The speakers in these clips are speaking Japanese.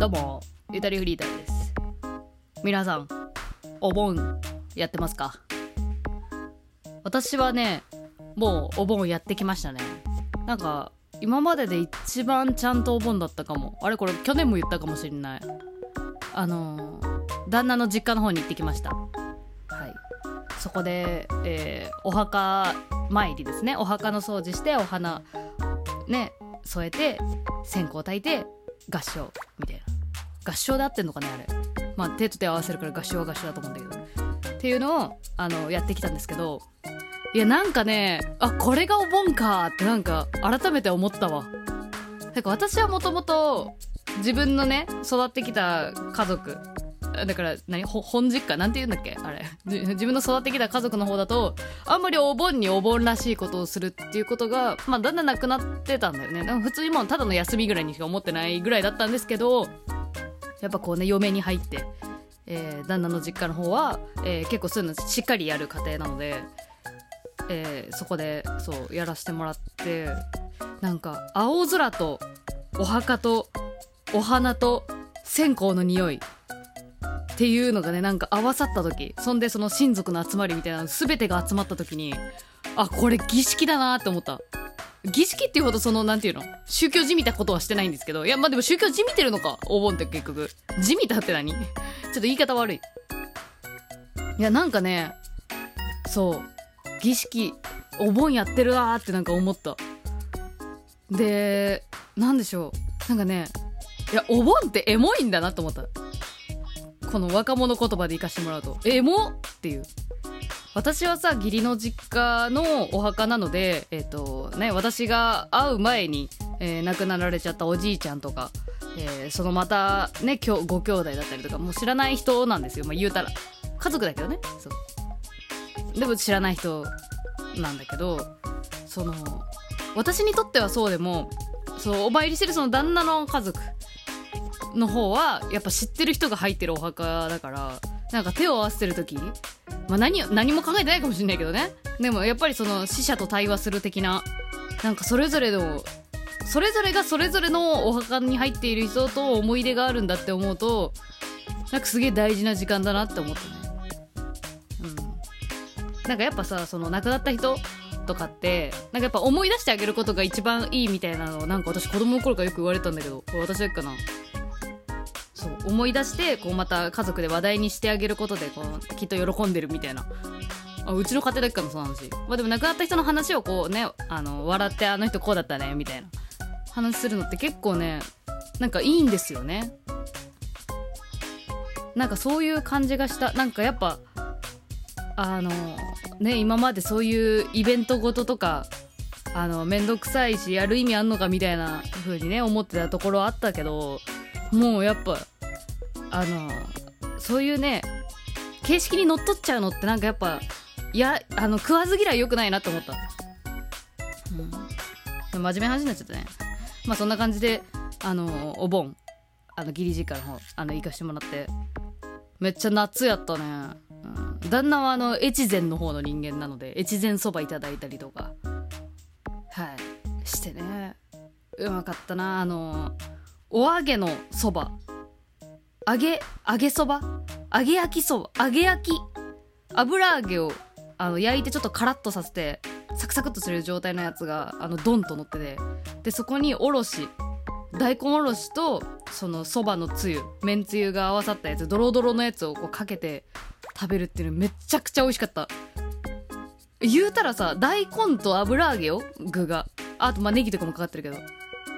どうもゆたりフリーターです。皆さんお盆やってますか？私はねもうお盆やってきましたね。なんか今までで一番ちゃんとお盆だったかも。あれこれ去年も言ったかもしれない。あの旦那の実家の方に行ってきました。はい。そこで、えーお墓参りですね。お墓の掃除してお花ね添えて線香焚いて合唱みたいな。合唱で合ってんのかねあれ。まあ手と手合わせるから合唱は合唱だと思うんだけど。っていうのをあのやってきたんですけどいやなんかねあこれがお盆かってなんか改めて思ったわ。てか私はもともと自分のね育ってきた家族だから何本実家なんて言うんだっけあれ。自分の育ってきた家族の方だとあんまりお盆にお盆らしいことをするっていうことが、まあ、だんだんなくなってたんだよね。でも普通にもうただの休みぐらいにしか思ってないぐらいだったんですけどやっぱこうね嫁に入って、えー旦那の実家の方は、えー結構そういうのしっかりやる家庭なので、えーそこでそうやらせてもらってなんか青空とお墓とお花と線香の匂いっていうのがねなんか合わさった時そんでその親族の集まりみたいなの全てが集まった時にあこれ儀式だなって思った。儀式っていうほどそのなんていうの？宗教じみたことはしてないんですけど。いやまあでも宗教じみてるのかお盆って結局。じみたって何？ちょっと言い方悪い。いやなんかねそう。儀式お盆やってるなーってなんか思った。でなんでしょう？なんかねいやお盆ってエモいんだなと思った。この若者言葉で生かしてもらうと。エモっていう。私はさ義理の実家のお墓なのでえっ、とね私が会う前に、えー亡くなられちゃったおじいちゃんとか、えーそのまたねきょご兄弟だったりとかもう知らない人なんですよ、まあ、言うたら家族だけどね。そう。でも知らない人なんだけどその私にとってはそうでもそうお参りしてるその旦那の家族の方はやっぱ知ってる人が入ってるお墓だからなんか手を合わせてる時、まあ、何何も考えてないかもしれないけどね。でもやっぱりその死者と対話する的な。なんかそれぞれのそれぞれがそれぞれのお墓に入っている人と思い出があるんだって思うとなんかすげえ大事な時間だなって思ったね。うん。なんかやっぱさその亡くなった人とかってなんかやっぱ思い出してあげることが一番いいみたいなのをなんか私子供の頃からよく言われたんだけどこれ私だけかな？そう思い出してこうまた家族で話題にしてあげることでこうきっと喜んでるみたいな。あうちの家庭だけかなその話まあでも亡くなった人の話をこうねあの笑ってあの人こうだったねみたいな。話するのって結構ねなんかいいんですよね。なんかそういう感じがした。なんかやっぱあのね今までそういうイベントごととかあの面倒くさいしやる意味あんのかみたいな風にね思ってたところあったけどもうやっぱあのそういうね形式にのっとっちゃうのってなんかやっぱいやあの食わず嫌い良くないなって思った、うん、でも真面目な話になっちゃったね。まあそんな感じであのお盆あの義理実家の方あの行かしてもらってめっちゃ夏やったね、うん、旦那はあの越前の方の人間なので越前そばいただいたりとかはい。してね。うまかったなあのお揚げのそば。揚げ揚げそば？揚げ焼きそば？揚げ焼き？油揚げをあの焼いてちょっとカラッとさせてサクサクっとする状態のやつがあのドンと乗ってて。でそこにおろし大根おろしとそのそばのつゆめんつゆが合わさったやつドロドロのやつをこうかけて食べるっていうのめっちゃくちゃ美味しかった。言うたらさ大根と油揚げよ具が。あとまあネギとかもかかってるけど。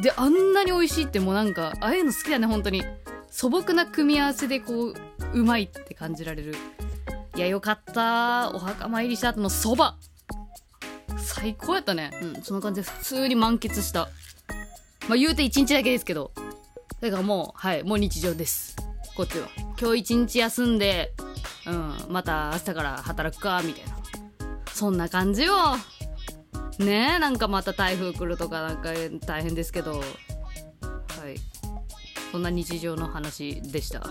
であんなに美味しいってもうなんかああいうの好きだね本当に。素朴な組み合わせでこううまいって感じられる。いやよかった。お墓参りした後のそば。最高やったね。うんそんな感じで普通に満喫した。まあ言うて1日だけですけど。だからもうはいもう日常です。こっちは。今日一日休んでうんまた明日から働くかみたいな。そんな感じよ。ね。えなんかまた台風来るとかなんか大変ですけど。はい。そんな日常の話でした。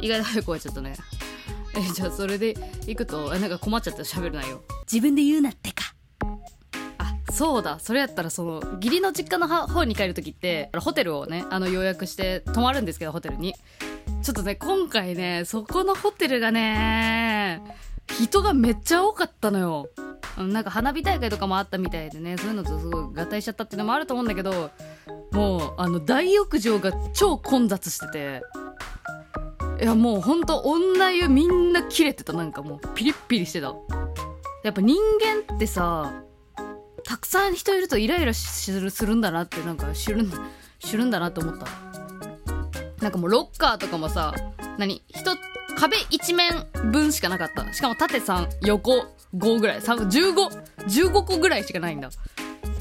意外と早く終わっちゃったね。えじゃあそれでいくとえなんか困っちゃったら喋るなよ自分で言うなってか。あそうだ。それやったらその義理の実家の方に帰る時ってホテルをねあの予約して泊まるんですけどホテルに。ちょっとね今回ねそこのホテルがね人がめっちゃ多かったのよなんか花火大会とかもあったみたいでねそういうのとすごい合体しちゃったっていうのもあると思うんだけどもうあの大浴場が超混雑してていやもうほんと女湯みんな切れてたなんかもうピリッピリしてた。やっぱ人間ってさたくさん人いるとイライラするんだなってなんか知るんだ知るんだなって思った。なんかもうロッカーとかもさ何人壁一面分しかなかった。しかも縦3横5ぐらい。1515個ぐらいしかないんだ。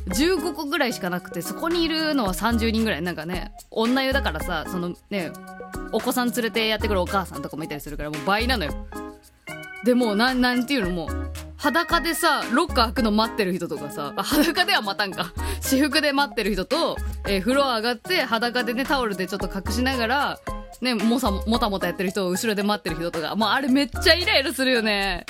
15個ぐらいしかなくてそこにいるのは30人ぐらい。なんかね女湯だからさそのねお子さん連れてやってくるお母さんとかもいたりするからもう倍なのよ。でもななんていうの？もう裸でさロッカー開くの待ってる人とかさ裸では待たんか。私服で待ってる人と、えー、風呂上がって裸でねタオルでちょっと隠しながらねもさもたもたやってる人を後ろで待ってる人とかもうあれめっちゃイライラするよね。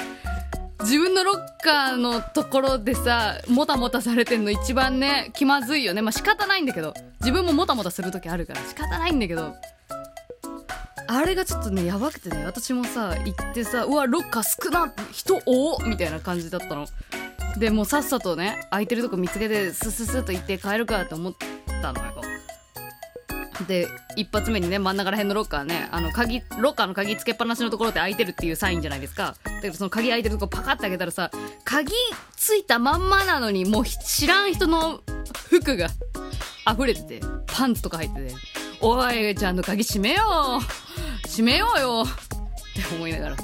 自分のロッカーのところでさもたもたされてんの一番ね気まずいよね。まあ仕方ないんだけど。自分ももたもたする時あるから。仕方ないんだけど。あれがちょっとねやばくてね。私もさ行ってさうわロッカー少な人多みたいな感じだったの。でもうさっさとね空いてるとこ見つけてスススッと行って帰るかって思ったのよ。で一発目にね真ん中ら辺のロッカーねあの鍵ロッカーの鍵つけっぱなしのところって開いてるっていうサインじゃないですか。だけどその鍵開いてるとこパカッて開けたらさ鍵ついたまんまなのにもう知らん人の服が溢れててパンツとか入ってて「おいちゃんと鍵閉めよう。閉めようよ」って思いながら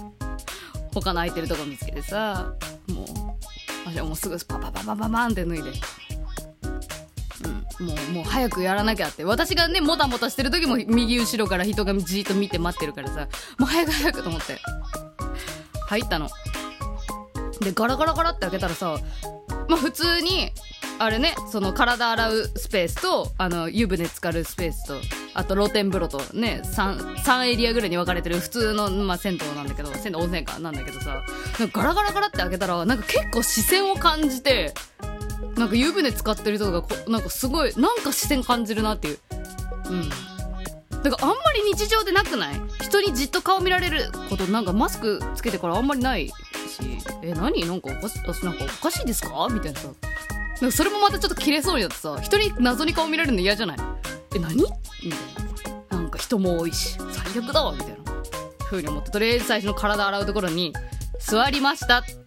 他の空いてるとこ見つけてさもう私はもうすぐパパパパパパンって脱いでもうもう早くやらなきゃって。私がねもたもたしてる時も右後ろから人がじっと見て待ってるからさ。もう早く早くと思って。入ったの。でガラガラガラって開けたらさまあ普通にあれねその体洗うスペースとあの湯船浸かるスペースとあと露天風呂とね 3, 3エリアぐらいに分かれてる普通の、まあ、銭湯なんだけど銭湯温泉かなんだけどさガラガラガラって開けたらなんか結構視線を感じてなんか湯船使ってる人がこなんかすごいなんか視線感じるなっていう。うん。だからあんまり日常でなくない？人にじっと顔見られることなんかマスクつけてからあんまりないし。え何？なんかおかしなんかおかしいですか？みたいなさ。なんかそれもまたちょっと切れそうになってさ。人に謎に顔見られるの嫌じゃない？え何？みたいな。なんか人も多いし。最悪だわみたいなふうに思って。とりあえず最初の体洗うところに座りました。って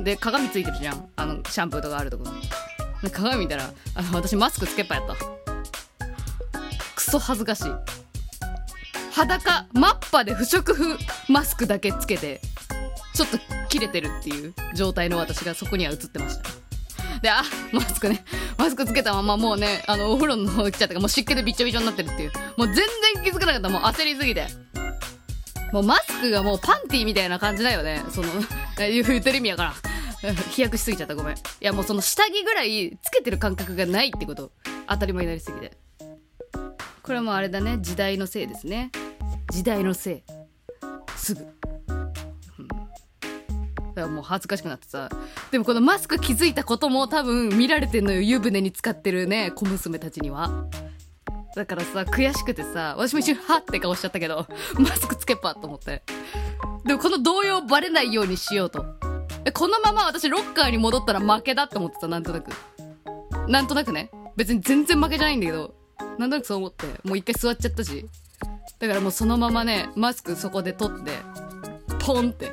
で鏡ついてるじゃん。あのシャンプーとかあるところ鏡見たらあの私マスクつけっぱやった。クソ恥ずかしい。裸マッパで不織布マスクだけつけてちょっと切れてるっていう状態の私がそこには映ってました。であマスクね。マスクつけたままもうねあのお風呂の方来ちゃったからもう湿気でびちょびちょになってるっていう。もう全然気づかなかった。もう焦りすぎて。もうマスクがもうパンティーみたいな感じだよね。その 言ってる意味やから。飛躍しすぎちゃった。ごめん。いやもうその下着ぐらいつけてる感覚がないってこと。当たり前になりすぎて。これはもうあれだね。時代のせいですね。時代のせい。すぐ、うん、だからもう恥ずかしくなってさ。でもこのマスク気づいたことも多分見られてんのよ。湯船に使ってるね。小娘たちには。だからさ悔しくてさ私も一瞬はって顔しちゃったけどマスクつけっぱと思って。でもこの動揺バレないようにしようと。このまま私ロッカーに戻ったら負けだって思ってたなんとなく。なんとなくね。別に全然負けじゃないんだけど。なんとなくそう思って。もう一回座っちゃったし。だからもうそのままねマスクそこで取ってポンって。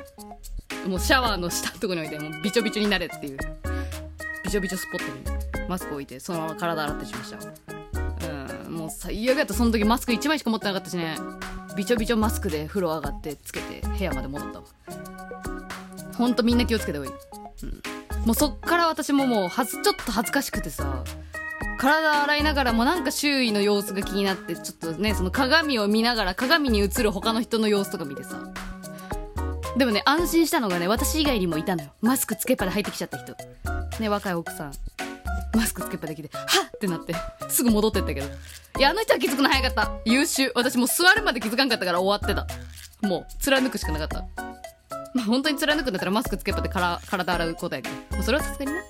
もうシャワーの下のとこに置いてもうびちょびちょになれっていう。びちょびちょスポットにマスク置いてそのまま体洗ってしました。うん。もう最悪やったその時マスク1枚しか持ってなかったしね。びちょびちょマスクで風呂上がってつけて部屋まで戻ったわ。ほんとみんな気をつけた方がいい、うん、もうそっから私ももうはずちょっと恥ずかしくてさ。体洗いながらもなんか周囲の様子が気になってちょっとねその鏡を見ながら鏡に映る他の人の様子とか見てさ。でもね安心したのがね私以外にもいたのよ。マスクつけっぱで入ってきちゃった人。ね若い奥さん。マスクつけっぱできてはっってなってすぐ戻ってったけど。いやあの人は気づくの早かった。優秀。私もう座るまで気づかんかったから終わってた。もう貫くしかなかった。まあ、本当に貫くんだったらマスクつけっぱでから体洗うことやけど、それはさすがにね、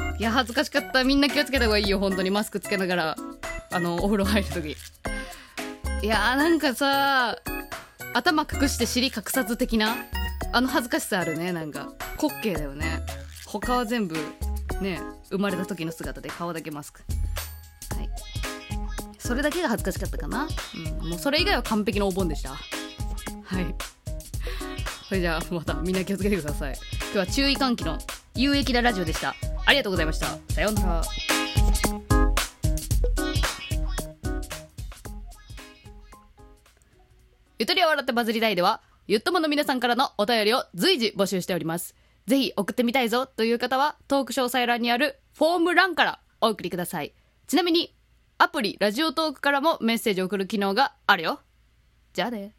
うん、いや恥ずかしかった。みんな気をつけた方がいいよ。本当にマスクつけながら。あのお風呂入る時。いやーなんかさ頭隠して尻隠さず的なあの恥ずかしさあるね。なんか滑稽だよね。他は全部ね生まれた時の姿で顔だけマスク。はい。それだけが恥ずかしかったかな、うん、もうそれ以外は完璧なお盆でした。はい。それじゃあまたみんな気をつけてください今日は注意喚起の有益なラジオでしたありがとうございましたさようならゆとりを笑ってバズりたいでは、ゆっともの皆さんからのお便りを随時募集しております。ぜひ送ってみたいぞという方は、トーク詳細欄にあるフォーム欄からお送りください。ちなみに、アプリラジオトークからもメッセージを送る機能があるよ。じゃあね。